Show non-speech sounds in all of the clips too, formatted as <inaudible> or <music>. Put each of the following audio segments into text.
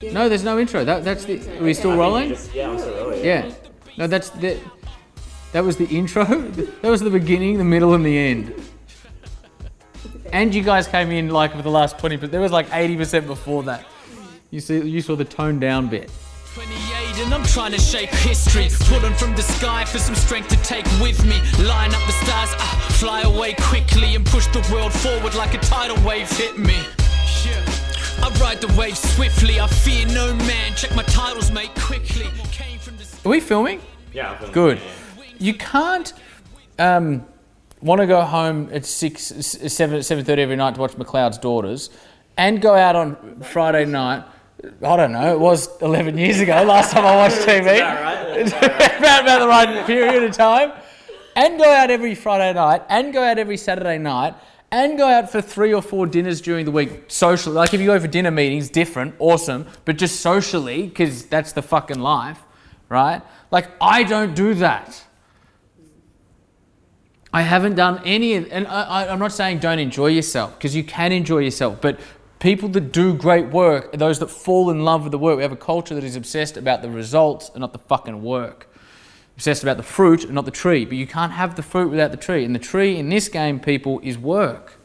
No, there's no intro. That that's the. Are we still rolling? Just, yeah, I'm still rolling. Yeah. No, that's the. That was the intro. <laughs> That was the beginning, the middle, and the end. And you guys came in like for the last twenty, but there was like eighty percent before that. You see, you saw the toned down bit. 28 and I'm trying to shape history Pulling from the sky for some strength to take with me Line up the stars, ah, fly away quickly And push the world forward like a tidal wave hit me Yeah. I ride the wave swiftly, I fear no man Check my titles mate quickly Came from the Are we filming? Yeah, I'm filming. Good. Yeah. You can't um, want to go home at six, seven, seven thirty every night to watch McLeod's Daughters, and go out on Friday night. I don't know. It was eleven years ago. Last time I watched TV. All right. It's <laughs> about, about the right period of time. And go out every Friday night, and go out every Saturday night, and go out for three or four dinners during the week socially. Like if you go for dinner meetings, different, awesome, but just socially, because that's the fucking life, right? Like I don't do that. I haven't done any, and I, I'm not saying don't enjoy yourself because you can enjoy yourself, but people that do great work are those that fall in love with the work. We have a culture that is obsessed about the results and not the fucking work. Obsessed about the fruit and not the tree, but you can't have the fruit without the tree. And the tree in this game, people, is work.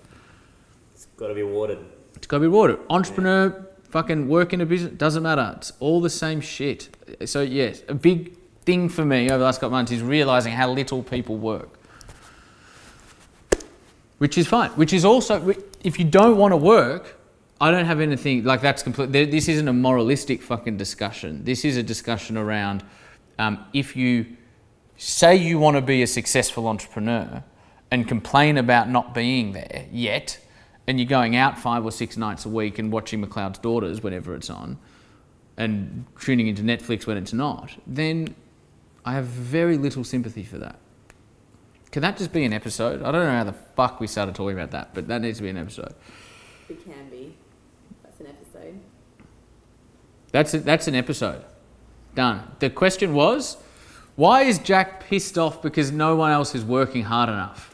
It's got to be watered. It's got to be watered. Entrepreneur, fucking work in a business, doesn't matter. It's all the same shit. So, yes, a big thing for me over the last couple of months is realizing how little people work. Which is fine. Which is also, if you don't want to work, I don't have anything like that's complete. This isn't a moralistic fucking discussion. This is a discussion around um, if you say you want to be a successful entrepreneur and complain about not being there yet, and you're going out five or six nights a week and watching McLeod's Daughters whenever it's on, and tuning into Netflix when it's not, then I have very little sympathy for that. Can that just be an episode? I don't know how the fuck we started talking about that, but that needs to be an episode. It can be. That's an episode. That's a, that's an episode. Done. The question was, why is Jack pissed off because no one else is working hard enough?